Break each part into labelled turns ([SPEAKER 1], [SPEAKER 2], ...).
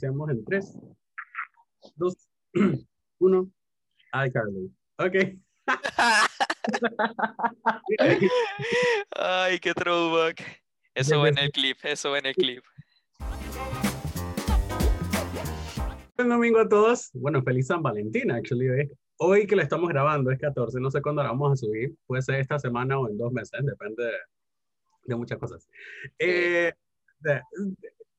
[SPEAKER 1] Seamos en 3, 2, 1. iCarly. Ok.
[SPEAKER 2] Ay, qué throwback. Eso va en el clip, eso va en el clip.
[SPEAKER 1] Buen domingo a todos. Bueno, feliz San Valentín, actually. Hoy que lo estamos grabando es 14, no sé cuándo la vamos a subir. Puede ser esta semana o en dos meses, depende de, de muchas cosas. Eh, de-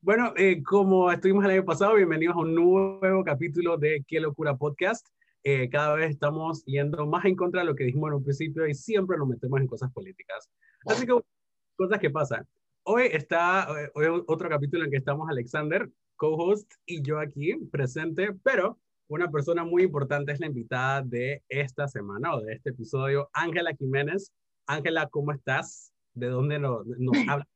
[SPEAKER 1] bueno, eh, como estuvimos el año pasado, bienvenidos a un nuevo capítulo de Qué Locura Podcast. Eh, cada vez estamos yendo más en contra de lo que dijimos en un principio y siempre nos metemos en cosas políticas. Así que, cosas que pasan. Hoy está, eh, hoy otro capítulo en que estamos Alexander, co-host, y yo aquí presente, pero una persona muy importante es la invitada de esta semana o de este episodio, Ángela Jiménez. Ángela, ¿cómo estás? ¿De dónde nos, nos hablas?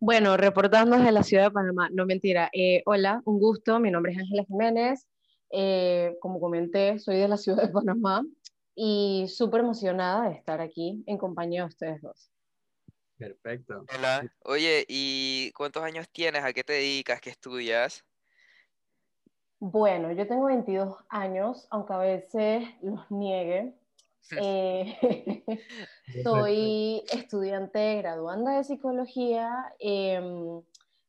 [SPEAKER 3] Bueno, reportando desde la ciudad de Panamá, no mentira. Eh, hola, un gusto, mi nombre es Ángela Jiménez. Eh, como comenté, soy de la ciudad de Panamá y súper emocionada de estar aquí en compañía de ustedes dos.
[SPEAKER 1] Perfecto.
[SPEAKER 2] Hola. Oye, ¿y cuántos años tienes? ¿A qué te dedicas? ¿Qué estudias?
[SPEAKER 3] Bueno, yo tengo 22 años, aunque a veces los niegue. Eh, Soy estudiante graduanda de psicología em,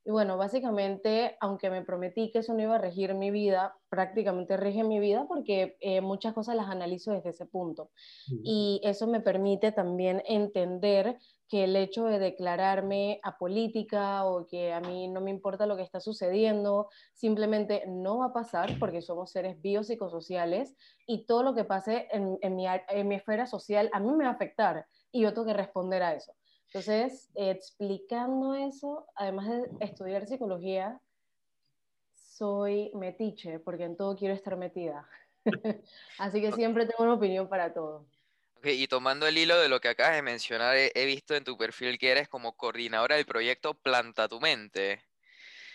[SPEAKER 3] y bueno, básicamente, aunque me prometí que eso no iba a regir mi vida, prácticamente rige mi vida porque eh, muchas cosas las analizo desde ese punto. Y eso me permite también entender que el hecho de declararme apolítica o que a mí no me importa lo que está sucediendo, simplemente no va a pasar porque somos seres biopsicosociales y todo lo que pase en, en, mi, en mi esfera social a mí me va a afectar y yo tengo que responder a eso. Entonces, explicando eso, además de estudiar psicología, soy metiche porque en todo quiero estar metida. Así que siempre tengo una opinión para todo.
[SPEAKER 2] Y tomando el hilo de lo que acabas de mencionar, he, he visto en tu perfil que eres como coordinadora del proyecto Planta tu Mente,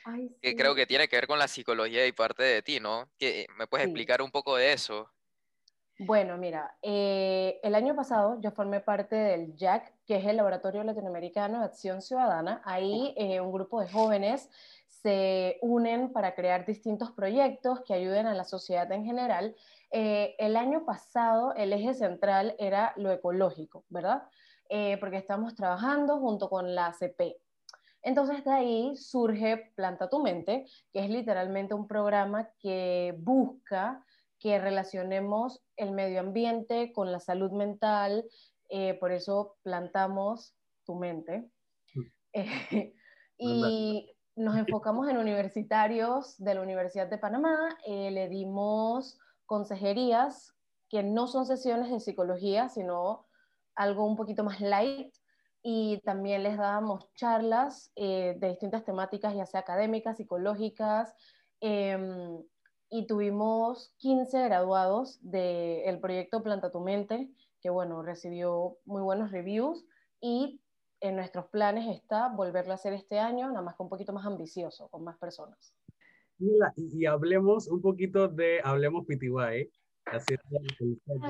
[SPEAKER 3] Ay,
[SPEAKER 2] que creo que tiene que ver con la psicología y parte de ti, ¿no? ¿Qué- ¿Me puedes
[SPEAKER 3] Sí.
[SPEAKER 2] explicar un poco de eso?
[SPEAKER 3] Bueno, mira, eh, el año pasado yo formé parte del JAC, que es el Laboratorio Latinoamericano de Acción Ciudadana. Ahí eh, un grupo de jóvenes se unen para crear distintos proyectos que ayuden a la sociedad en general. Eh, el año pasado el eje central era lo ecológico, ¿verdad? Eh, porque estamos trabajando junto con la ACP. Entonces de ahí surge Planta tu Mente, que es literalmente un programa que busca que relacionemos el medio ambiente con la salud mental, eh, por eso plantamos tu mente. Eh, y nos enfocamos en universitarios de la Universidad de Panamá, eh, le dimos consejerías que no son sesiones de psicología, sino algo un poquito más light, y también les dábamos charlas eh, de distintas temáticas, ya sea académicas, psicológicas, eh, y tuvimos 15 graduados del proyecto Planta tu Mente, que bueno, recibió muy buenos reviews y en nuestros planes está volverlo a hacer este año, nada más que un poquito más ambicioso, con más personas.
[SPEAKER 1] Y, hablemos un poquito de, hablemos PTY, de,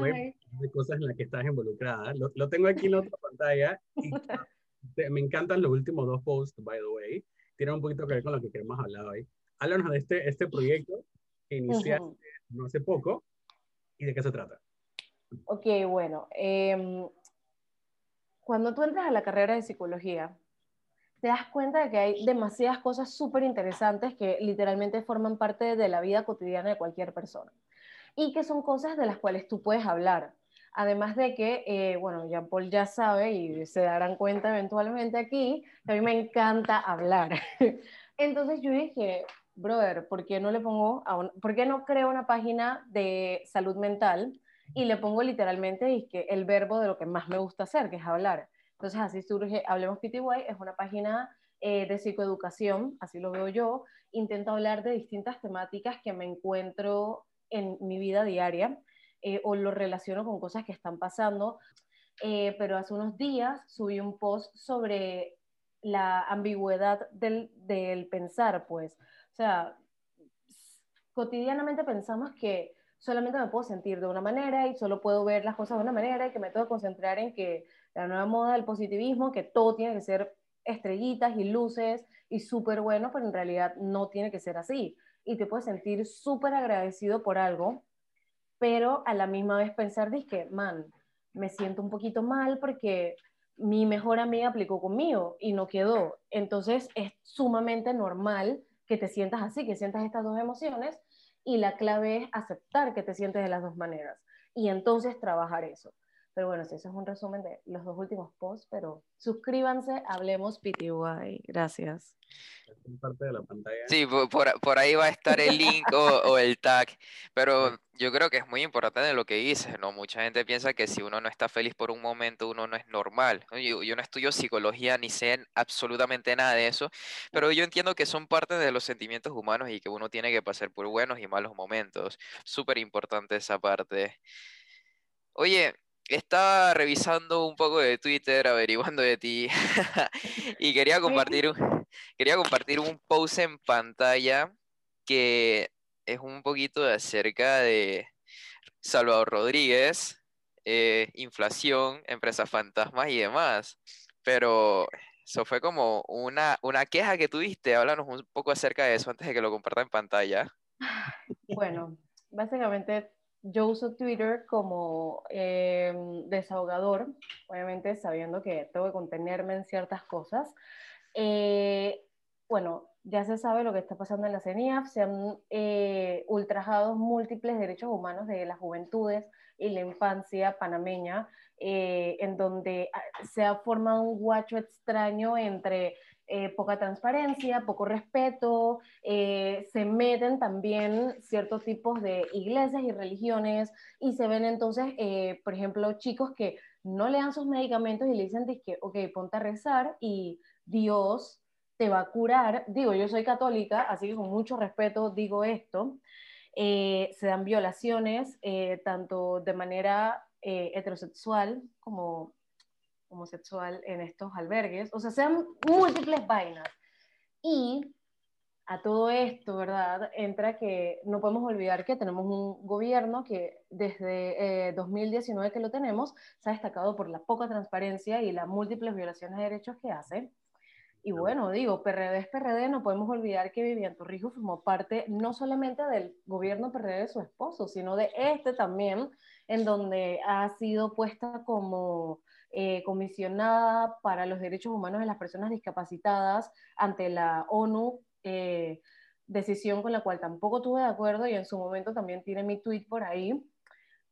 [SPEAKER 1] web, cosas en las que estás involucrada. Lo, lo tengo aquí en la otra pantalla y te- me encantan los últimos dos posts, by the way. Tienen un poquito que ver con lo que queremos hablar hoy. Háblanos de este, este proyecto que iniciaste
[SPEAKER 3] Ujú.
[SPEAKER 1] no hace poco y de qué se trata.
[SPEAKER 3] Ok, bueno. em, cuando tú entras a la carrera de psicología, te das cuenta de que hay demasiadas cosas súper interesantes que literalmente forman parte de la vida cotidiana de cualquier persona y que son cosas de las cuales tú puedes hablar. Además de que, eh, bueno, Jean Paul ya sabe y se darán cuenta eventualmente aquí, que a mí me encanta hablar. Entonces yo dije, brother, ¿por qué no le pongo, a un- por qué no creo una página de salud mental y le pongo literalmente dizque, el verbo de lo que más me gusta hacer, que es hablar? Entonces así surge Hablemos PTY, es una página eh, de psicoeducación, así lo veo yo. Intento hablar de distintas temáticas que me encuentro en mi vida diaria eh, o lo relaciono con cosas que están pasando. Eh, pero hace unos días subí un post sobre la ambigüedad del, del pensar, pues. O sea, cotidianamente pensamos que solamente me puedo sentir de una manera y solo puedo ver las cosas de una manera y que me tengo que concentrar en que la nueva moda del positivismo, que todo tiene que ser estrellitas y luces y súper bueno, pero en realidad no tiene que ser así. Y te puedes sentir súper agradecido por algo, pero a la misma vez pensar, que, man, me siento un poquito mal porque mi mejor amiga aplicó conmigo y no quedó. Entonces es sumamente normal que te sientas así, que sientas estas dos emociones y la clave es aceptar que te sientes de las dos maneras y entonces trabajar eso. Pero bueno, sí, eso es un resumen de los dos últimos posts, pero suscríbanse, hablemos PTY. Gracias.
[SPEAKER 1] Parte de la pantalla.
[SPEAKER 2] Sí, por, por, ahí va a estar el link o, el tag, pero yo creo que es muy importante lo que dices, ¿no? Mucha gente piensa que si uno no está feliz por un momento, uno no es normal. Yo, yo no estudio psicología ni sé absolutamente nada de eso, pero yo entiendo que son parte de los sentimientos humanos y que uno tiene que pasar por buenos y malos momentos. Súper importante esa parte. Oye, estaba revisando un poco de Twitter, averiguando de ti, y quería compartir, un, quería compartir un post en pantalla que es un poquito acerca de Salvador Rodríguez, eh, inflación, empresas fantasmas y demás. Pero eso fue como una, una queja que tuviste. Háblanos un poco acerca de eso antes de que lo comparta en pantalla.
[SPEAKER 3] Bueno, básicamente yo uso Twitter como em, desahogador, obviamente sabiendo que tengo que contenerme en ciertas cosas. Eh, bueno, ya se sabe lo que está pasando en la CENIAF, se han eh, ultrajado múltiples derechos humanos de las juventudes y la infancia panameña, eh, en donde ah, se ha formado un guacho extraño entre eh, poca transparencia, poco respeto, eh, se meten también ciertos tipos de iglesias y religiones y se ven entonces, eh, por ejemplo, chicos que no le dan sus medicamentos y le dicen que, ok, ponte a rezar y Dios te va a curar. Digo, yo soy católica, así que con mucho respeto digo esto. se dan violaciones, tanto de manera heterosexual como homosexual en estos albergues, o sea, sean múltiples vainas. Y a todo esto, ¿verdad? Entra que no podemos olvidar que tenemos un gobierno que desde 2019 eh, que lo tenemos, se ha destacado por la poca transparencia y las múltiples violaciones de derechos que hace. Y bueno, digo, PRD es PRD, no podemos olvidar que Vivian Torrijos formó parte no solamente del gobierno PRD de su esposo, sino de este también, en donde ha sido puesta como eh, comisionada para los derechos humanos de las personas discapacitadas ante la ONU, eh, decisión con la cual tampoco tuve de acuerdo y en su momento también tiene mi tweet por ahí.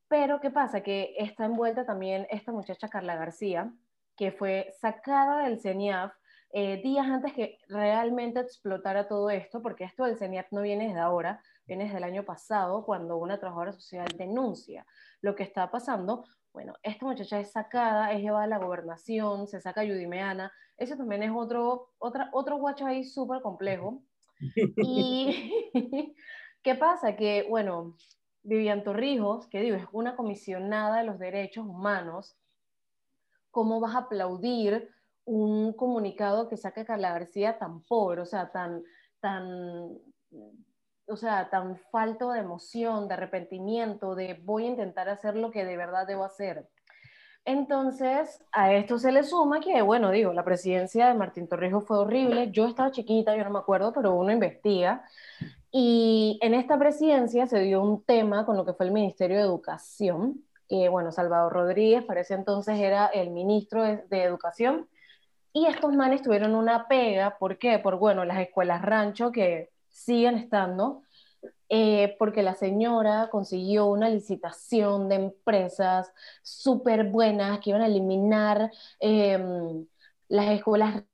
[SPEAKER 3] Pero ¿qué pasa? Que está envuelta también esta muchacha Carla García, que fue sacada del CENIAF eh, días antes que realmente explotara todo esto, porque esto del CENIAF no viene desde ahora, viene desde el año pasado, cuando una trabajadora social denuncia lo que está pasando, bueno, esta muchacha es sacada, es llevada a la gobernación, se saca Yudimeana. Eso también es otro, otro guacho ahí súper complejo. Y ¿qué pasa? Que, bueno, Vivian Torrijos, que digo, es una comisionada de los derechos humanos, ¿cómo vas a aplaudir un comunicado que saca Carla García tan pobre, o sea, tan, tan o sea, tan falto de emoción, de arrepentimiento, de voy a intentar hacer lo que de verdad debo hacer. Entonces, a esto se le suma que, bueno, digo, la presidencia de Martín Torrijos fue horrible. Yo estaba chiquita, yo no me acuerdo, pero uno investiga. Y en esta presidencia se dio un tema con lo que fue el Ministerio de Educación, que, bueno, Salvador Rodríguez parece entonces era el ministro de, de Educación. Y estos manes tuvieron una pega, ¿por qué? Por, bueno, las escuelas rancho que siguen estando, eh, porque la señora consiguió una licitación de empresas súper buenas que iban a eliminar em, las escuelas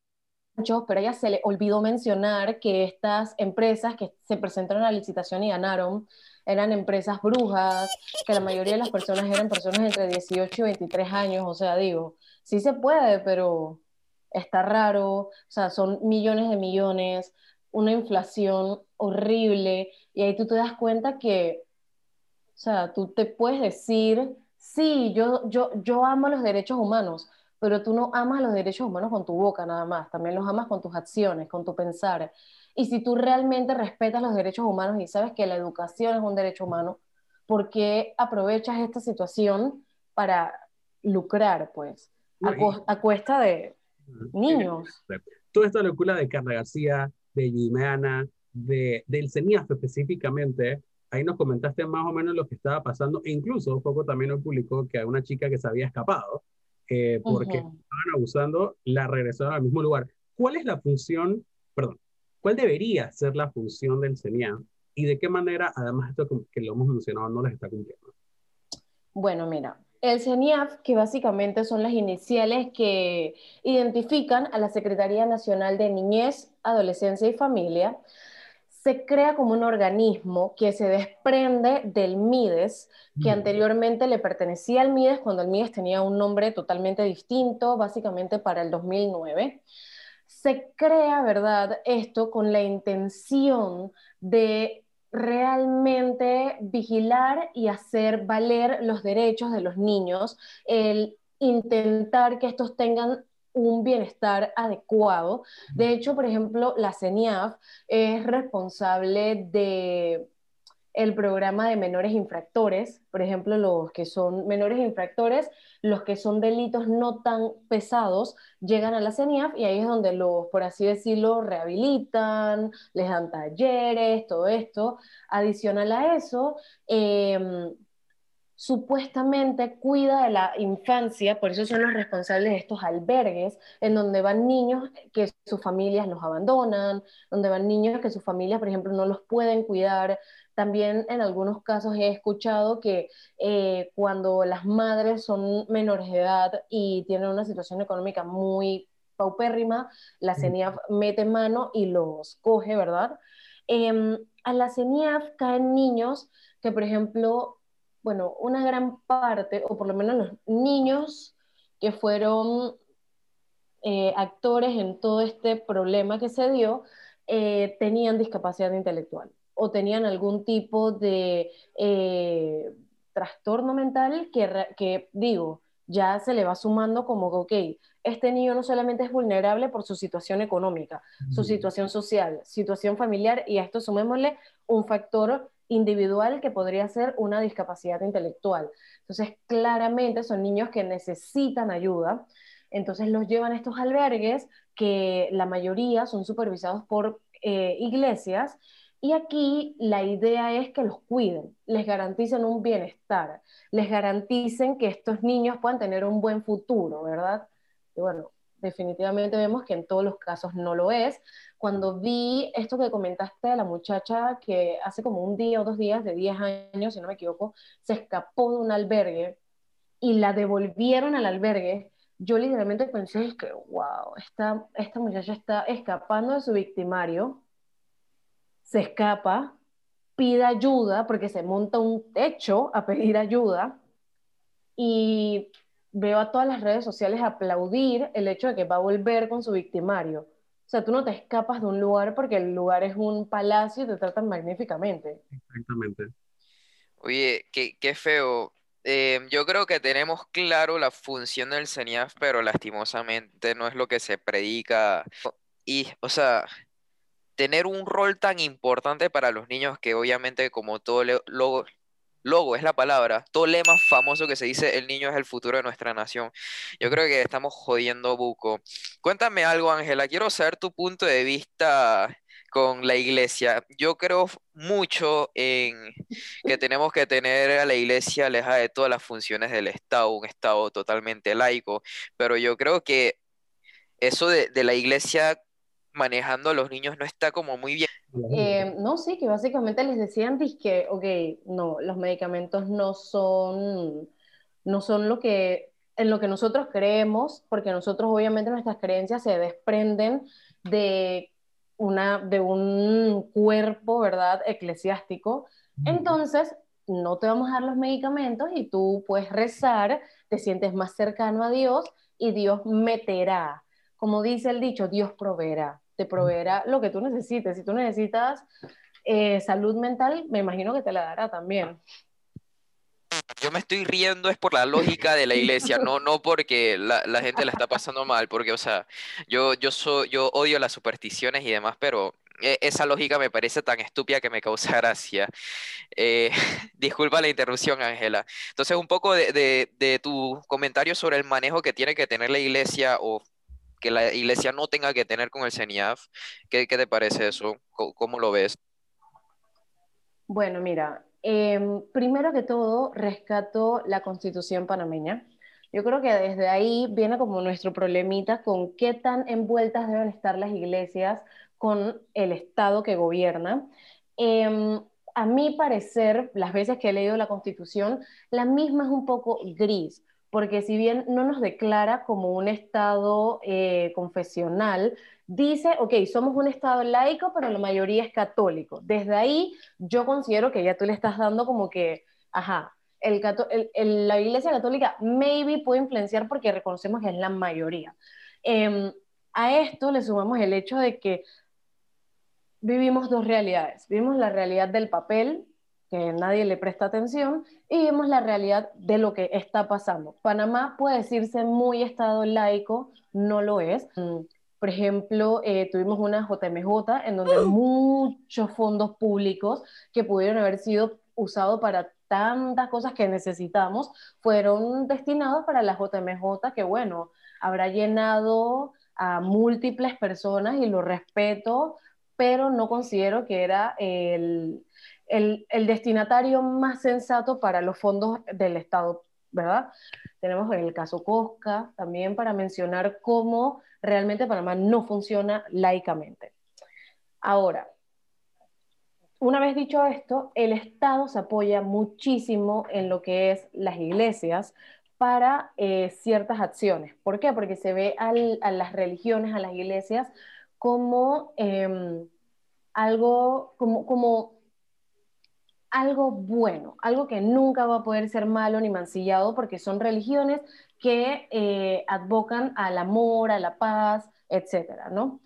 [SPEAKER 3] pero ella se le olvidó mencionar que estas empresas que se presentaron a la licitación y ganaron eran empresas brujas, que la mayoría de las personas eran personas entre 18 y 23 años, o sea, digo, sí se puede, pero está raro, o sea, son millones de millones, una inflación horrible y ahí tú te das cuenta que, o sea, tú te puedes decir, sí, yo, yo, yo amo los derechos humanos, pero tú no amas los derechos humanos con tu boca nada más, también los amas con tus acciones, con tu pensar. Y si tú realmente respetas los derechos humanos y sabes que la educación es un derecho humano, ¿por qué aprovechas esta situación para lucrar, pues, a, cuesta de, niños.
[SPEAKER 1] Toda esta locura de Carla García, de Jimena, de, del CENIAF específicamente, ahí nos comentaste más o menos lo que estaba pasando, e incluso un poco también nos publicó que hay una chica que se había escapado eh, porque estaban abusando, la regresaron al mismo lugar. ¿Cuál es la función, perdón, cuál debería ser la función del CENIAF y de qué manera, además esto que lo hemos mencionado, no les está cumpliendo?
[SPEAKER 3] Bueno, mira, el CENIAF, que básicamente son las iniciales que identifican a la Secretaría Nacional de Niñez, Adolescencia y Familia, se crea como un organismo que se desprende del MIDES, que anteriormente le pertenecía al MIDES cuando el MIDES tenía un nombre totalmente distinto, básicamente para el 2009. Se crea, ¿verdad?, esto con la intención de realmente vigilar y hacer valer los derechos de los niños, el intentar que estos tengan un bienestar adecuado. De hecho, por ejemplo, la CENIAF es responsable de el programa de menores infractores, por ejemplo, los que son menores infractores, los que son delitos no tan pesados, llegan a la CENIAF y ahí es donde los, por así decirlo, rehabilitan, les dan talleres, todo esto. Adicional a eso, eh, supuestamente cuida de la infancia, por eso son los responsables de estos albergues, en donde van niños que sus familias los abandonan, donde van niños que sus familias, por ejemplo, no los pueden cuidar. También en algunos casos he escuchado que eh, cuando las madres son menores de edad y tienen una situación económica muy paupérrima, la CENIAF mete mano y los coge, ¿verdad? Em, a la CENIAF caen niños que, por ejemplo, bueno, una gran parte, o por lo menos los niños que fueron eh, actores en todo este problema que se dio, eh, tenían discapacidad intelectual o tenían algún tipo de eh, trastorno mental que, que, digo, ya se le va sumando como que, ok, este niño no solamente es vulnerable por su situación económica, su situación social, situación familiar, y a esto sumémosle un factor individual que podría ser una discapacidad intelectual. Entonces, claramente son niños que necesitan ayuda. Entonces los llevan a estos albergues que la mayoría son supervisados por eh, iglesias y aquí la idea es que los cuiden, les garanticen un bienestar, les garanticen que estos niños puedan tener un buen futuro, ¿verdad? Y bueno, definitivamente vemos que en todos los casos no lo es. Cuando vi esto que comentaste de la muchacha que hace como un día o dos días, de 10 años, si no me equivoco, se escapó de un albergue y la devolvieron al albergue, yo literalmente pensé que, wow, esta, esta muchacha está escapando de su victimario, se escapa, pide ayuda porque se monta un techo a pedir ayuda y veo a todas las redes sociales aplaudir el hecho de que va a volver con su victimario. O sea, tú no te escapas de un lugar porque el lugar es un palacio y te tratan magníficamente.
[SPEAKER 1] Exactamente.
[SPEAKER 2] Oye, qué, qué feo. Em, yo creo que tenemos claro la función del CENIAF, pero lastimosamente no es lo que se predica. Y, o sea, tener un rol tan importante para los niños que obviamente como todo lo, logo es la palabra, todo lema famoso que se dice el niño es el futuro de nuestra nación. Yo creo que estamos jodiendo buco. Cuéntame algo, Ángela, quiero saber tu punto de vista con la iglesia. Yo creo mucho en que tenemos que tener a la iglesia alejada de todas las funciones del Estado, un Estado totalmente laico, pero yo creo que eso de la iglesia manejando a los niños no está como muy bien.
[SPEAKER 3] Eh, no, sí, que básicamente les decían que, ok, no, los medicamentos no son, no son lo que, en lo que nosotros creemos, porque nosotros obviamente nuestras creencias se desprenden de, una, de un cuerpo, ¿verdad?, eclesiástico. Entonces, no te vamos a dar los medicamentos y tú puedes rezar, te sientes más cercano a Dios y Dios meterá. Como dice el dicho, Dios proveerá te proveerá lo que tú necesites. Si tú necesitas eh, salud mental, me imagino que te la dará también.
[SPEAKER 2] Yo me estoy riendo es por la lógica de la iglesia, no, no porque la, gente la está pasando mal, porque, o sea, yo, yo, soy, yo odio las supersticiones y demás, pero e, esa lógica me parece tan estúpida que me causa gracia. Eh, disculpa la interrupción, Ángela. Entonces, un poco de, de, tu comentario sobre el manejo que tiene que tener la iglesia o que la iglesia no tenga que tener con el CENIAF. ¿Qué, qué te parece eso? ¿Cómo, lo ves?
[SPEAKER 3] Bueno, mira, em, primero que todo, rescato la constitución panameña. Yo creo que desde ahí viene como nuestro problemita con qué tan envueltas deben estar las iglesias con el Estado que gobierna. Em, a mi parecer, las veces que he leído la Constitución, la misma es un poco gris, porque si bien no nos declara como un Estado eh, confesional, dice, ok, somos un Estado laico, pero la mayoría es católico. Desde ahí yo considero que ya tú le estás dando como que, ajá, el, la Iglesia Católica maybe puede influenciar porque reconocemos que es la mayoría. Em, a esto le sumamos el hecho de que vivimos dos realidades. Vivimos la realidad del papel, que nadie le presta atención, y vivimos la realidad de lo que está pasando. Panamá puede decirse muy estado laico, no lo es. Mm, por ejemplo, eh, tuvimos una JMJ en donde muchos fondos públicos que pudieron haber sido usados para tantas cosas que necesitamos fueron destinados para la JMJ, que bueno, habrá llenado a múltiples personas y lo respeto, pero no considero que era el, el, destinatario más sensato para los fondos del Estado, ¿verdad? Tenemos el caso Cosca también para mencionar cómo realmente Panamá no funciona laicamente. Ahora, una vez dicho esto, el Estado se apoya muchísimo en lo que es las iglesias para eh, ciertas acciones. ¿Por qué? Porque se ve a las religiones, a las iglesias, como em, algo, como, como algo bueno, algo que nunca va a poder ser malo ni mancillado, porque son religiones que eh, advocan al amor, a la paz, etcétera, ¿no?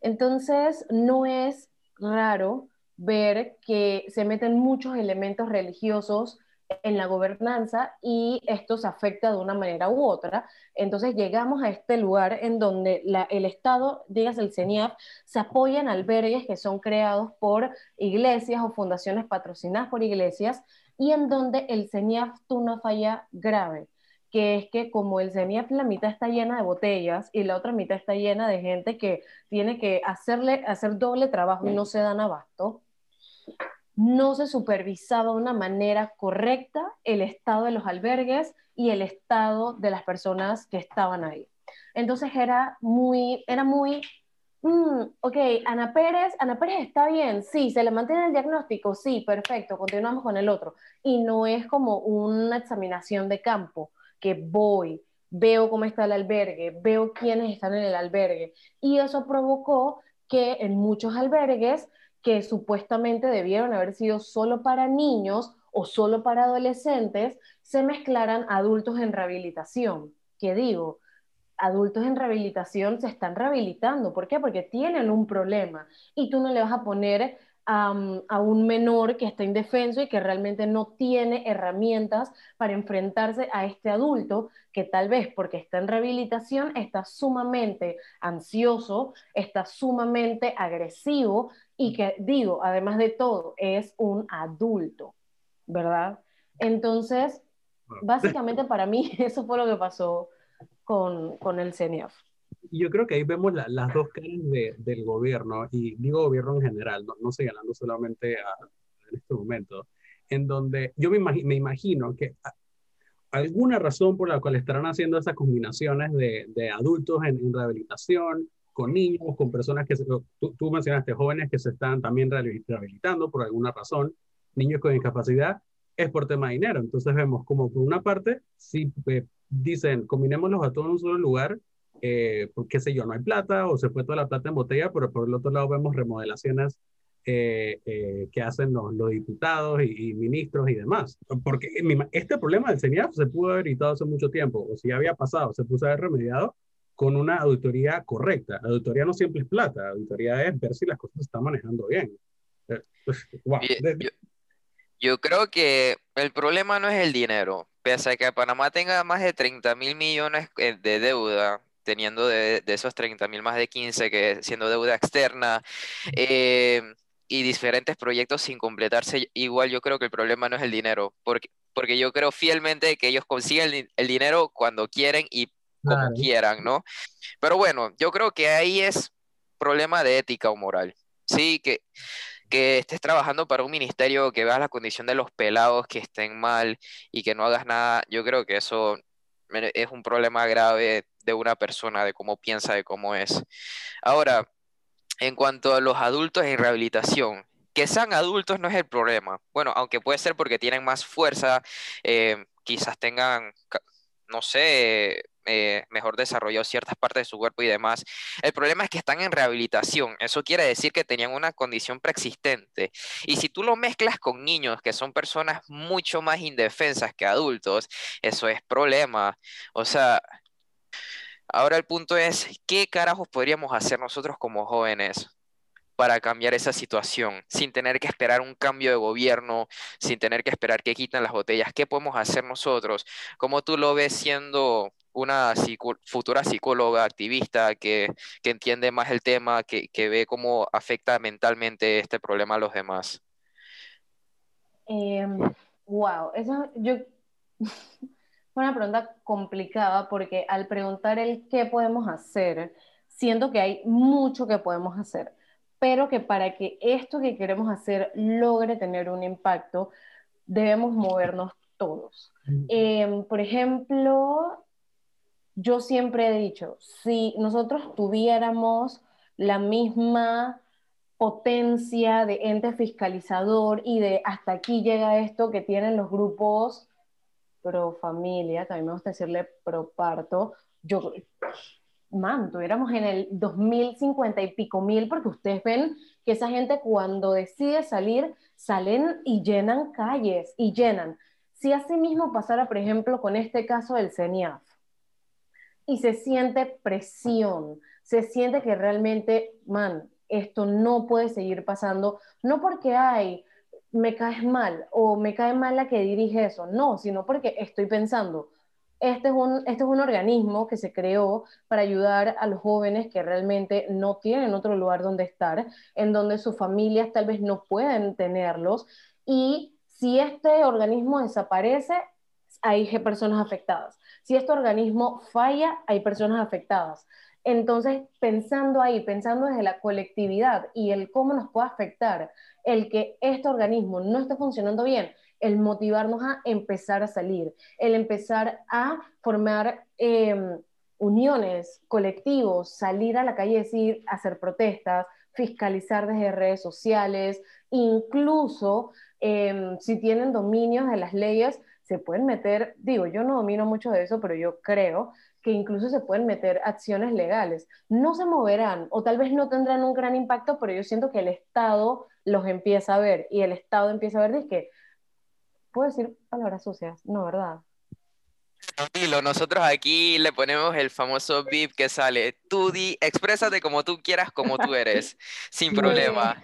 [SPEAKER 3] Entonces, no es raro ver que se meten muchos elementos religiosos en la gobernanza y esto se afecta de una manera u otra. Entonces llegamos a este lugar en donde el Estado, digas el CENIAF, se apoya en albergues que son creados por iglesias o fundaciones patrocinadas por iglesias y en donde el CENIAF tuvo una falla grave, que es que como el CENIAF la mitad está llena de botellas y la otra mitad está llena de gente que tiene que hacerle, hacer doble trabajo y no se dan abasto, no se supervisaba de una manera correcta el estado de los albergues y el estado de las personas que estaban ahí. Entonces era muy, era muy, mm, ok, Ana Pérez, Ana Pérez está bien, sí, se le mantiene el diagnóstico, sí, perfecto, continuamos con el otro. Y no es como una examinación de campo, que voy, veo cómo está el albergue, veo quiénes están en el albergue. Y eso provocó que en muchos albergues que supuestamente debieron haber sido solo para niños o solo para adolescentes, se mezclaran adultos en rehabilitación. ¿Qué digo? Adultos en rehabilitación se están rehabilitando. ¿Por qué? Porque tienen un problema y tú no le vas a poner a un menor que está indefenso y que realmente no tiene herramientas para enfrentarse a este adulto que tal vez porque está en rehabilitación está sumamente ansioso, está sumamente agresivo y que digo, además de todo, es un adulto, ¿verdad? Entonces, básicamente para mí eso fue lo que pasó con, con el CENIAF
[SPEAKER 1] yo creo que ahí vemos las dos caras del gobierno, y digo gobierno en general, no, no señalando solamente a, en este momento, en donde yo me, me imagino que alguna razón por la cual estarán haciendo esas combinaciones de, de adultos en, rehabilitación, con niños, con personas que, tú, tú, mencionaste, jóvenes que se están también rehabilitando por alguna razón, niños con discapacidad, es por tema de dinero. Entonces vemos como por una parte, si eh, dicen, combinémoslos a todos en un solo lugar, eh, qué sé yo, no hay plata o se fue toda la plata en botella, pero por el otro lado vemos remodelaciones eh, eh, que hacen los, diputados y, ministros y demás. Porque este problema del CENIAF se pudo haber evitado hace mucho tiempo, o si había pasado, se pudo haber remediado con una auditoría correcta. La auditoría no siempre es plata, la auditoría es ver si las cosas se están manejando bien.
[SPEAKER 2] Pues, yo, creo que el problema no es el dinero. Pese a que Panamá tenga más de 30 mil millones de deuda, teniendo de, esos 30 mil más de 15 que siendo deuda externa eh, y diferentes proyectos sin completarse, igual yo creo que el problema no es el dinero, porque, porque yo creo fielmente que ellos consiguen el, dinero cuando quieren y como quieran, ¿no? Pero bueno, yo creo que ahí es problema de ética o moral. Sí, que, que estés trabajando para un ministerio, que veas la condición de los pelados que estén mal y que no hagas nada, yo creo que eso es un problema grave de una persona, de cómo piensa, de cómo es. Ahora, en cuanto a los adultos en rehabilitación, que sean adultos no es el problema. Bueno, aunque puede ser porque tienen más fuerza, eh, quizás tengan, no sé, eh, mejor desarrollado ciertas partes de su cuerpo y demás. El problema es que están en rehabilitación. Eso quiere decir que tenían una condición preexistente. Y si tú lo mezclas con niños, que son personas mucho más indefensas que adultos, eso es problema. O sea, ahora el punto es, ¿qué carajos podríamos hacer nosotros como jóvenes? para cambiar esa situación, sin tener que esperar un cambio de gobierno, sin tener que esperar que quiten las botellas. ¿Qué podemos hacer nosotros? ¿Cómo tú lo ves siendo una futura psicóloga activista que, entiende más el tema, que, ve cómo afecta mentalmente este problema a los demás?
[SPEAKER 3] wow, em, eso yo fue una pregunta complicada porque al preguntar el qué podemos hacer, siento que hay mucho que podemos hacer, pero que para que esto que queremos hacer logre tener un impacto, debemos movernos todos. Em, por ejemplo, yo siempre he dicho, si nosotros tuviéramos la misma potencia de ente fiscalizador y de hasta aquí llega esto que tienen los grupos pro familia, también me gusta decirle pro parto, yo, man, tuviéramos en el 2050 y pico mil, porque ustedes ven que esa gente cuando decide salir, salen y llenan calles y llenan. Si así mismo pasara, por ejemplo, con este caso del CENIAF, y se siente presión, se siente que realmente, man, esto no puede seguir pasando, no porque hay, me caes mal o me cae mal la que dirige eso, no, sino porque estoy pensando, este es, un, este es un organismo que se creó para ayudar a los jóvenes que realmente no tienen otro lugar donde estar, en donde sus familias tal vez no pueden tenerlos, y si este organismo desaparece, hay personas afectadas. Si este organismo falla, hay personas afectadas. Entonces, pensando ahí, pensando desde la colectividad y el cómo nos puede afectar el que este organismo no esté funcionando bien, el motivarnos a empezar a salir, el empezar a formar em, uniones, colectivos, salir a la calle, decir, hacer protestas, fiscalizar desde redes sociales, incluso em, si tienen dominios de las leyes, se pueden meter, digo, yo no domino mucho de eso, pero yo creo que incluso se pueden meter acciones legales. No se moverán o tal vez no tendrán un gran impacto, pero yo siento que el Estado los empieza a ver y el Estado empieza a ver, es que, ¿puedo decir palabras sucias? No, ¿verdad?
[SPEAKER 2] Tranquilo, nosotros aquí le ponemos el famoso beep que sale. Tú di, exprésate como tú quieras, como tú eres, sin problema.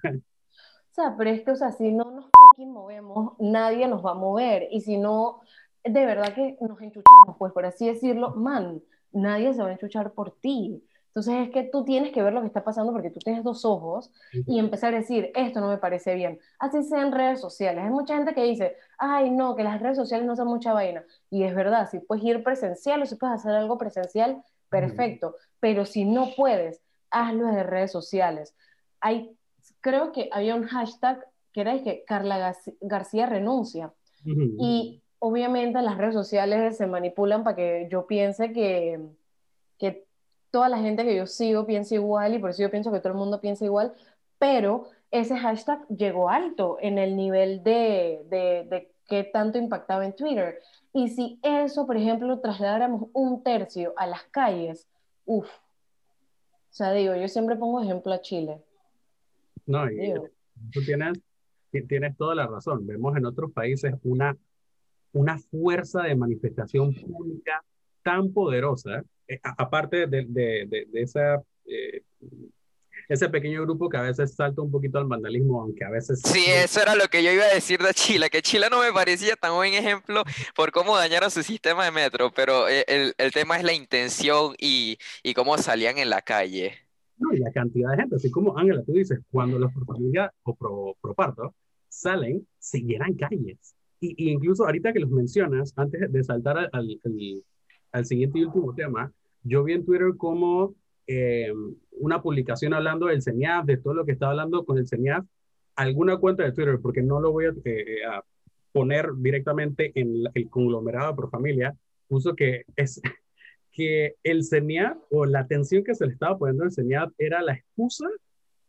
[SPEAKER 3] O sea, pero es que, o sea, si no nos movemos, nadie nos va a mover. Y si no, de verdad que nos enchuchamos, pues por así decirlo, man, nadie se va a enchuchar por ti. Entonces es que tú tienes que ver lo que está pasando porque tú tienes dos ojos y empezar a decir, esto no me parece bien. Así sea en redes sociales. Hay mucha gente que dice, ay, no, que las redes sociales no son mucha vaina. Y es verdad, si puedes ir presencial o si puedes hacer algo presencial, perfecto. Pero si no puedes, hazlo desde redes sociales. Hay creo que había un hashtag que era que Carla García renuncia. Y obviamente las redes sociales se manipulan para que yo piense que, que toda la gente que yo sigo piensa igual y por eso yo pienso que todo el mundo piensa igual, pero ese hashtag llegó alto en el nivel de, de, de qué tanto impactaba en Twitter. Y si eso, por ejemplo, trasladáramos un tercio a las calles, uff. O sea, digo, yo siempre pongo ejemplo a Chile.
[SPEAKER 1] No, y tú tienes, tienes toda la razón. Vemos en otros países una, una fuerza de manifestación pública tan poderosa, eh, aparte de, de, de, esa, eh, ese pequeño grupo que a veces salta un poquito al vandalismo, aunque a veces...
[SPEAKER 2] Sí, eso era lo que yo iba a decir de Chile, que Chile no me parecía tan buen ejemplo por cómo dañaron su sistema de metro, pero eh, el, el tema es la intención y, y cómo salían en la calle.
[SPEAKER 1] No, y la cantidad de gente, así como Ángela, tú dices, cuando los pro familia o pro, pro parto salen, se llenan calles. Y, y, incluso ahorita que los mencionas, antes de saltar al, al, al siguiente y último tema, yo vi en Twitter como eh, una publicación hablando del CENIAF, de todo lo que está hablando con el CENIAF, alguna cuenta de Twitter, porque no lo voy a, eh, a poner directamente en el conglomerado por familia, puso que es que el CENIAF o la atención que se le estaba poniendo al CENIAF era la excusa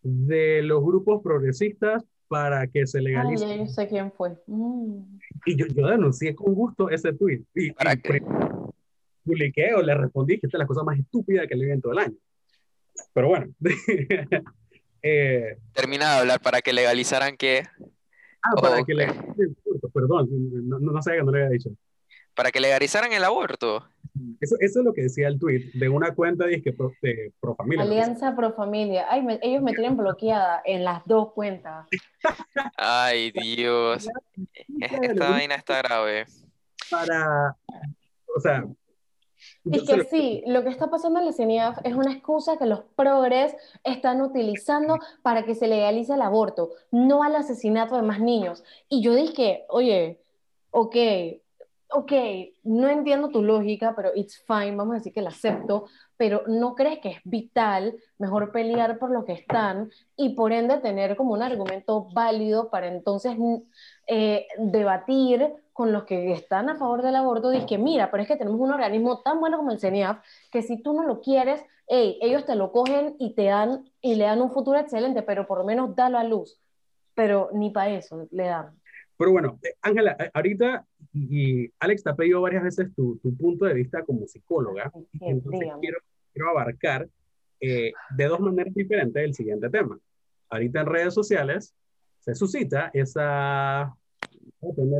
[SPEAKER 1] de los grupos progresistas para que se legalice.
[SPEAKER 3] Ay, yo sé quién fue. Mm.
[SPEAKER 1] Y yo, yo, denuncié con gusto ese tweet. Y,
[SPEAKER 2] ¿Para qué?
[SPEAKER 1] publiqué o le respondí que esta es la cosa más estúpida que le en todo el año. Pero bueno.
[SPEAKER 2] eh, Termina de hablar para que legalizaran qué.
[SPEAKER 1] Ah, para que legalizaran Perdón, no, no sabía que no le había dicho.
[SPEAKER 2] Para que legalizaran el aborto.
[SPEAKER 1] Eso, eso, es lo que decía el tweet de una cuenta de, que pro, de Pro Familia.
[SPEAKER 3] Alianza Pro Familia. Ay, me, ellos me tienen bloqueada en las dos cuentas.
[SPEAKER 2] Ay, Dios. Esta vaina está grave.
[SPEAKER 1] Para, o sea...
[SPEAKER 3] Es que sí, lo que está pasando en la CENIAF es una excusa que los progres están utilizando para que se legalice el aborto, no al asesinato de más niños. Y yo dije, oye, ok, ok, no entiendo tu lógica, pero it's fine, vamos a decir que la acepto, pero no crees que es vital mejor pelear por lo que están y por ende tener como un argumento válido para entonces eh, debatir con los que están a favor del aborto, dice que mira, pero es que tenemos un organismo tan bueno como el CENIAF que si tú no lo quieres, hey, ellos te lo cogen y te dan y le dan un futuro excelente, pero por lo menos dalo a luz. Pero ni para eso le dan.
[SPEAKER 1] Pero bueno, eh, Ángela, eh, ahorita, y Alex te ha pedido varias veces tu, tu punto de vista como psicóloga, sí, entonces quiero, quiero, abarcar eh, de dos maneras diferentes el siguiente tema. Ahorita en redes sociales se suscita esa,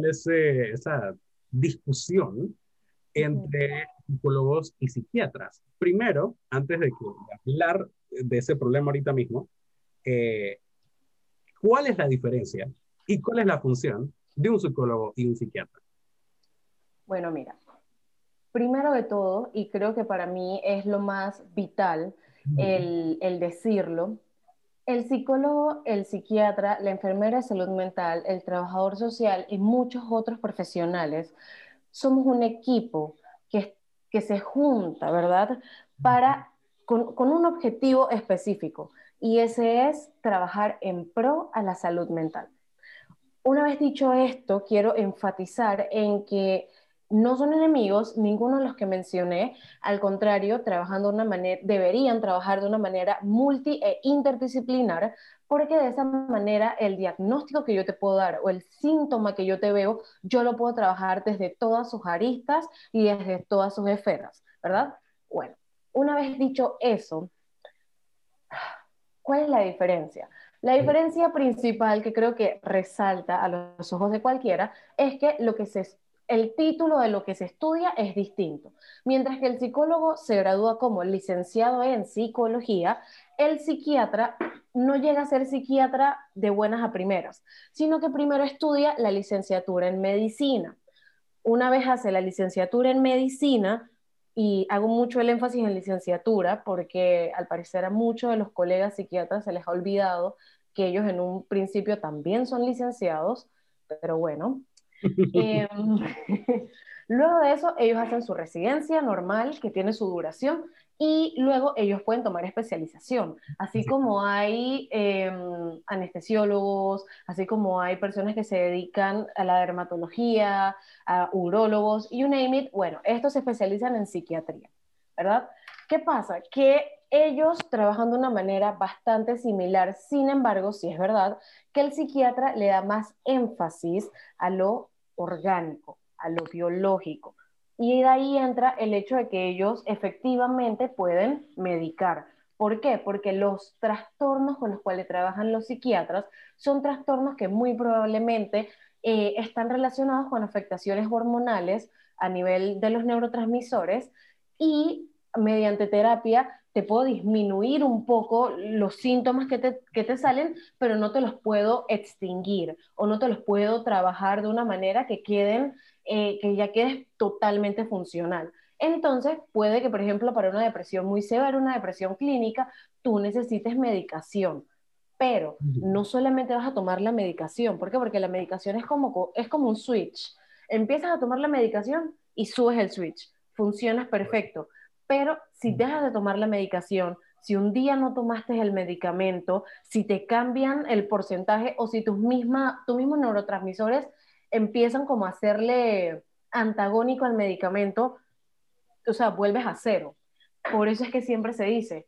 [SPEAKER 1] ese, esa discusión entre psicólogos y psiquiatras. Primero, antes de, que, hablar de ese problema ahorita mismo, eh, ¿cuál es la diferencia ¿Y cuál es la función de un psicólogo y un psiquiatra?
[SPEAKER 3] Bueno, mira, primero de todo, y creo que para mí es lo más vital el, el decirlo, el psicólogo, el psiquiatra, la enfermera de salud mental, el trabajador social y muchos otros profesionales somos un equipo que, que se junta, ¿verdad? Para, con, con, un objetivo específico y ese es trabajar en pro a la salud mental. Una vez dicho esto, quiero enfatizar en que no son enemigos ninguno de los que mencioné, al contrario, trabajando de una manera, deberían trabajar de una manera multi e interdisciplinar, porque de esa manera el diagnóstico que yo te puedo dar o el síntoma que yo te veo, yo lo puedo trabajar desde todas sus aristas y desde todas sus esferas, ¿verdad? Bueno, una vez dicho eso, ¿cuál es la diferencia? La diferencia principal que creo que resalta a los ojos de cualquiera es que lo que se, el título de lo que se estudia es distinto. Mientras que el psicólogo se gradúa como licenciado en psicología, el psiquiatra no llega a ser psiquiatra de buenas a primeras, sino que primero estudia la licenciatura en medicina. Una vez hace la licenciatura en medicina, y hago mucho el énfasis en licenciatura porque al parecer a muchos de los colegas psiquiatras se les ha olvidado que ellos en un principio también son licenciados, pero bueno. Em, luego de eso, ellos hacen su residencia normal, que tiene su duración, y luego ellos pueden tomar especialización, así como hay em, anestesiólogos, así como hay personas que se dedican a la dermatología, a urólogos, you name it, bueno, estos se especializan en psiquiatría, ¿verdad? ¿Qué pasa? Que ellos trabajan de una manera bastante similar, sin embargo, sí es verdad que el psiquiatra le da más énfasis a lo orgánico, a lo biológico. Y de ahí entra el hecho de que ellos efectivamente pueden medicar. ¿Por qué? Porque los trastornos con los cuales trabajan los psiquiatras son trastornos que muy probablemente eh, están relacionados con afectaciones hormonales a nivel de los neurotransmisores y mediante terapia te puedo disminuir un poco los síntomas que te, que te, salen, pero no te los puedo extinguir o no te los puedo trabajar de una manera que queden eh, que ya quedes totalmente funcional. Entonces, puede que, por ejemplo, para una depresión muy severa, una depresión clínica, tú necesites medicación. Pero no solamente vas a tomar la medicación. ¿Por qué? Porque la medicación es como, es como un switch. Empiezas a tomar la medicación y subes el switch. funcionas perfecto. Pero si dejas de tomar la medicación, si un día no tomaste el medicamento, si te cambian el porcentaje o si tus, misma, tus mismos neurotransmisores empiezan como a hacerle antagónico al medicamento, o sea, vuelves a cero. Por eso es que siempre se dice,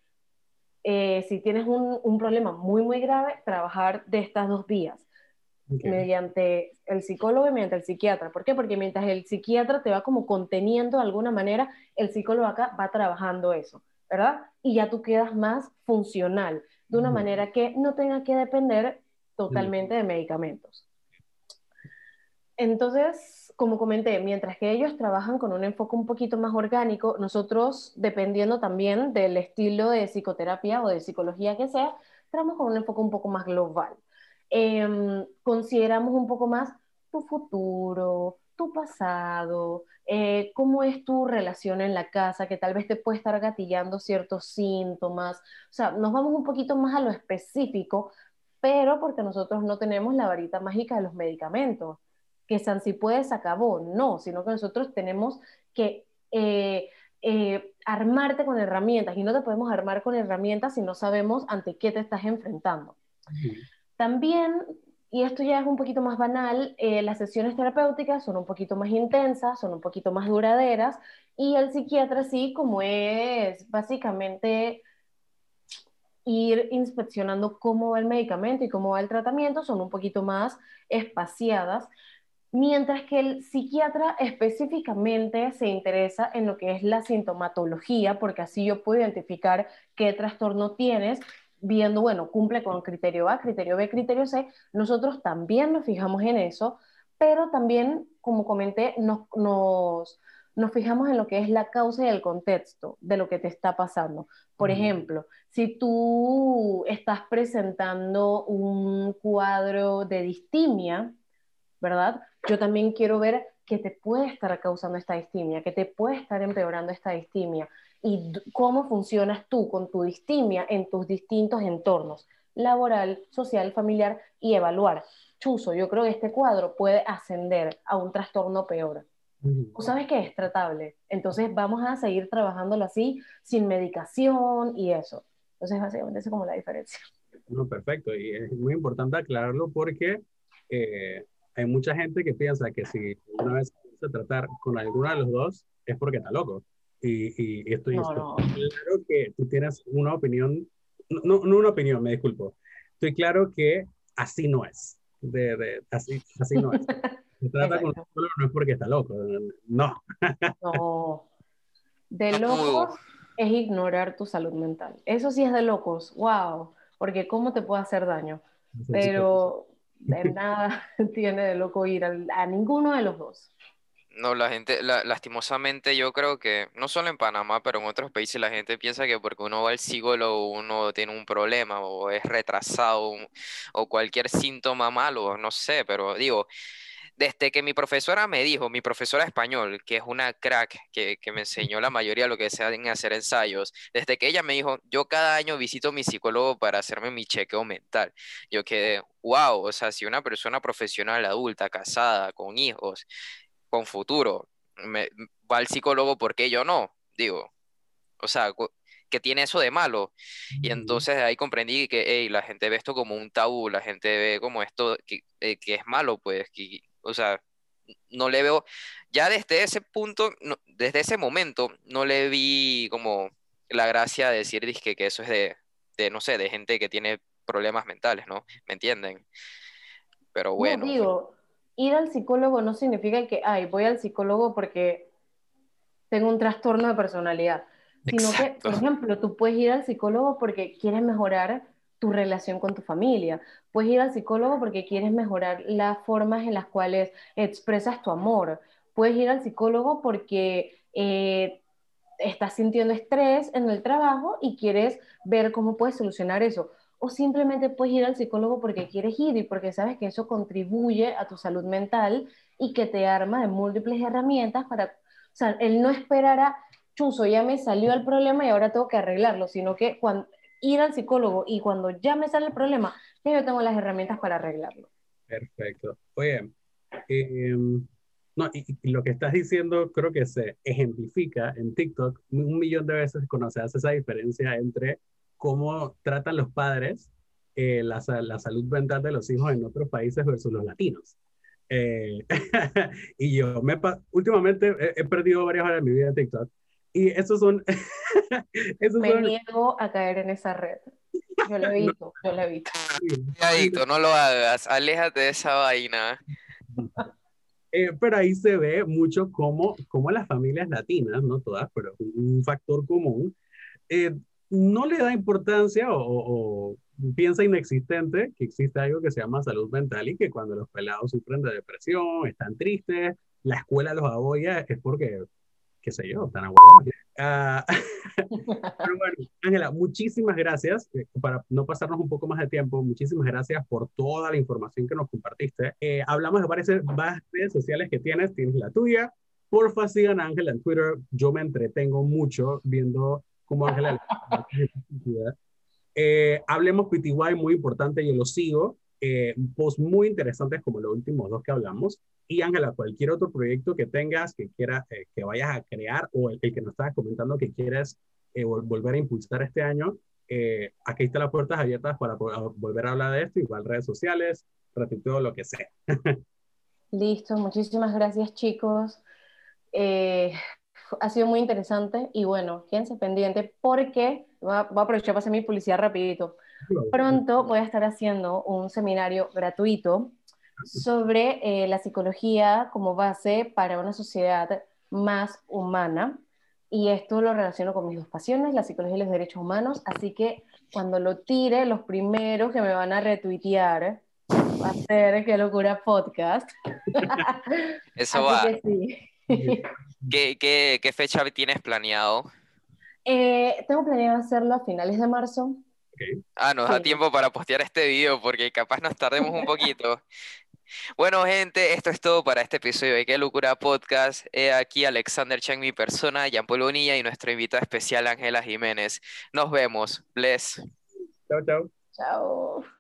[SPEAKER 3] eh, si tienes un, un, problema muy, muy grave, trabajar de estas dos vías, mediante el psicólogo y mediante el psiquiatra. ¿Por qué? Porque mientras el psiquiatra te va como conteniendo de alguna manera, el psicólogo acá va trabajando eso, ¿verdad? Y ya tú quedas más funcional, de una manera que no tenga que depender totalmente de medicamentos. Entonces, como comenté, mientras que ellos trabajan con un enfoque un poquito más orgánico, nosotros, dependiendo también del estilo de psicoterapia o de psicología que sea, trabajamos con un enfoque un poco más global. Em, consideramos un poco más tu futuro, tu pasado, eh, cómo es tu relación en la casa, que tal vez te puede estar gatillando ciertos síntomas. O sea, nos vamos un poquito más a lo específico, pero porque nosotros no tenemos la varita mágica de los medicamentos que San si puede se acabó, no, sino que nosotros tenemos que eh, eh, armarte con herramientas y no te podemos armar con herramientas si no sabemos ante qué te estás enfrentando. También, y esto ya es un poquito más banal, eh, las sesiones terapéuticas son un poquito más intensas, son un poquito más duraderas y el psiquiatra sí, como es básicamente ir inspeccionando cómo va el medicamento y cómo va el tratamiento, son un poquito más espaciadas mientras que el psiquiatra específicamente se interesa en lo que es la sintomatología, porque así yo puedo identificar qué trastorno tienes, viendo, bueno, cumple con criterio A, criterio B, criterio C. Nosotros también nos fijamos en eso, pero también, como comenté, nos, nos, nos fijamos en lo que es la causa y el contexto de lo que te está pasando. Por ejemplo, si tú estás presentando un cuadro de distimia, ¿verdad? Yo también quiero ver qué te puede estar causando esta distimia, qué te puede estar empeorando esta distimia y cómo funcionas tú con tu distimia en tus distintos entornos, laboral, social, familiar y evaluar. Chuso, yo creo que este cuadro puede ascender a un trastorno peor. Tú sabes que es tratable, entonces vamos a seguir trabajándolo así, sin medicación y eso. Entonces, básicamente, esa es como la diferencia.
[SPEAKER 1] No, perfecto, y es muy importante aclararlo porque eh, hay mucha gente que piensa que si una vez se tratar con alguno de los dos es porque está loco. Y, y estoy, claro que tú tienes una opinión, no, no una opinión, me disculpo. Estoy claro que así no es. De, de, así, así no es. Se trata con un no es porque está loco. No.
[SPEAKER 3] no. De locos es ignorar tu salud mental. Eso sí es de locos. Wow. Porque ¿cómo te puede hacer daño? Pero nada tiene de loco ir a, ninguno de los dos.
[SPEAKER 2] No, la gente, lastimosamente yo creo que, no solo en Panamá, pero en otros países la gente piensa que porque uno va al psicólogo uno tiene un problema o es retrasado o cualquier síntoma malo, no sé, pero digo, desde que mi profesora me dijo, mi profesora español, que es una crack, que, me enseñó la mayoría de lo que se hacen hacer ensayos, desde que ella me dijo, yo cada año visito a mi psicólogo para hacerme mi chequeo mental, yo quedé, wow, o sea, si una persona profesional, adulta, casada, con hijos, con futuro, me, va al psicólogo, ¿por qué yo no? Digo, o sea, que tiene eso de malo. Y entonces ahí comprendí que la gente ve esto como un tabú, la gente ve como esto que, eh, que es malo, pues, que, o sea, no le veo, ya desde ese punto, desde ese momento, no le vi como la gracia de decir que, que eso es de, de, no sé, de gente que tiene problemas mentales, ¿no? ¿Me entienden? Pero bueno.
[SPEAKER 3] No, digo, ir al psicólogo no significa que, ay, voy al psicólogo porque tengo un trastorno de personalidad, sino que, por ejemplo, tú puedes ir al psicólogo porque quieres mejorar tu relación con tu familia. Puedes ir al psicólogo porque quieres mejorar las formas en las cuales expresas tu amor. Puedes ir al psicólogo porque eh, estás sintiendo estrés en el trabajo y quieres ver cómo puedes solucionar eso. O simplemente puedes ir al psicólogo porque quieres ir y porque sabes que eso contribuye a tu salud mental y que te arma de múltiples herramientas para, o sea, él no esperará, chuzo, ya me salió el problema y ahora tengo que arreglarlo, sino que cuando, ir al psicólogo y cuando ya me sale el problema, ya yo tengo las herramientas para arreglarlo.
[SPEAKER 1] Perfecto. Oye, em, no, y, lo que estás diciendo creo que se ejemplifica en TikTok un millón de veces cuando se hace esa diferencia entre cómo tratan los padres eh, la, la, salud mental de los hijos en otros países versus los latinos. Eh, y yo me, últimamente he, perdido varias horas de mi vida en TikTok y esos son...
[SPEAKER 3] esos me niego a caer en esa red. Yo lo evito, yo lo evito.
[SPEAKER 2] Cuidadito, no lo hagas, aléjate de esa vaina.
[SPEAKER 1] Eh, pero ahí se ve mucho cómo, cómo las familias latinas, no todas, pero un factor común, eh, no le da importancia o, piensa inexistente que existe algo que se llama salud mental y que cuando los pelados sufren de depresión, están tristes, la escuela los aboya, es porque qué sé yo, tan aguados. Ah, pero bueno, Ángela, muchísimas gracias. Eh, para no pasarnos un poco más de tiempo, muchísimas gracias por toda la información que nos compartiste. Eh, hablamos de varias, redes sociales que tienes, tienes la tuya. Porfa, sigan a Ángela en Twitter. Yo me entretengo mucho viendo cómo Ángela... eh, hablemos PTY, muy importante, yo lo sigo. Eh, post muy interesantes como los últimos dos que hablamos. Y Ángela, cualquier otro proyecto que tengas, que quieras, eh, que vayas a crear o el, que nos estabas comentando que quieres eh, volver a impulsar este año, eh, aquí están las puertas abiertas para volver a hablar de esto, igual redes sociales, todo lo que sea.
[SPEAKER 3] Listo, muchísimas gracias chicos. ha sido muy interesante y bueno, quédense pendiente porque voy a, aprovechar para hacer mi publicidad rapidito. Pronto voy a estar haciendo un seminario gratuito sobre eh, la psicología como base para una sociedad más humana. Y esto lo relaciono con mis dos pasiones, la psicología y los derechos humanos. Así que cuando lo tire, los primeros que me van a retuitear va a ser Qué Locura Podcast.
[SPEAKER 2] Eso va. ¿Qué, qué, qué, fecha tienes planeado?
[SPEAKER 3] Eh, tengo planeado hacerlo a finales de marzo.
[SPEAKER 2] Ah, nos da tiempo para postear este video porque capaz nos tardemos un poquito. Bueno, gente, esto es todo para este episodio de Qué Locura Podcast. He aquí Alexander Chang, mi persona, Jean Paul Bonilla y nuestra invitada especial Ángela Jiménez. Nos vemos. Bless.
[SPEAKER 1] Chao, chao.
[SPEAKER 3] Chao.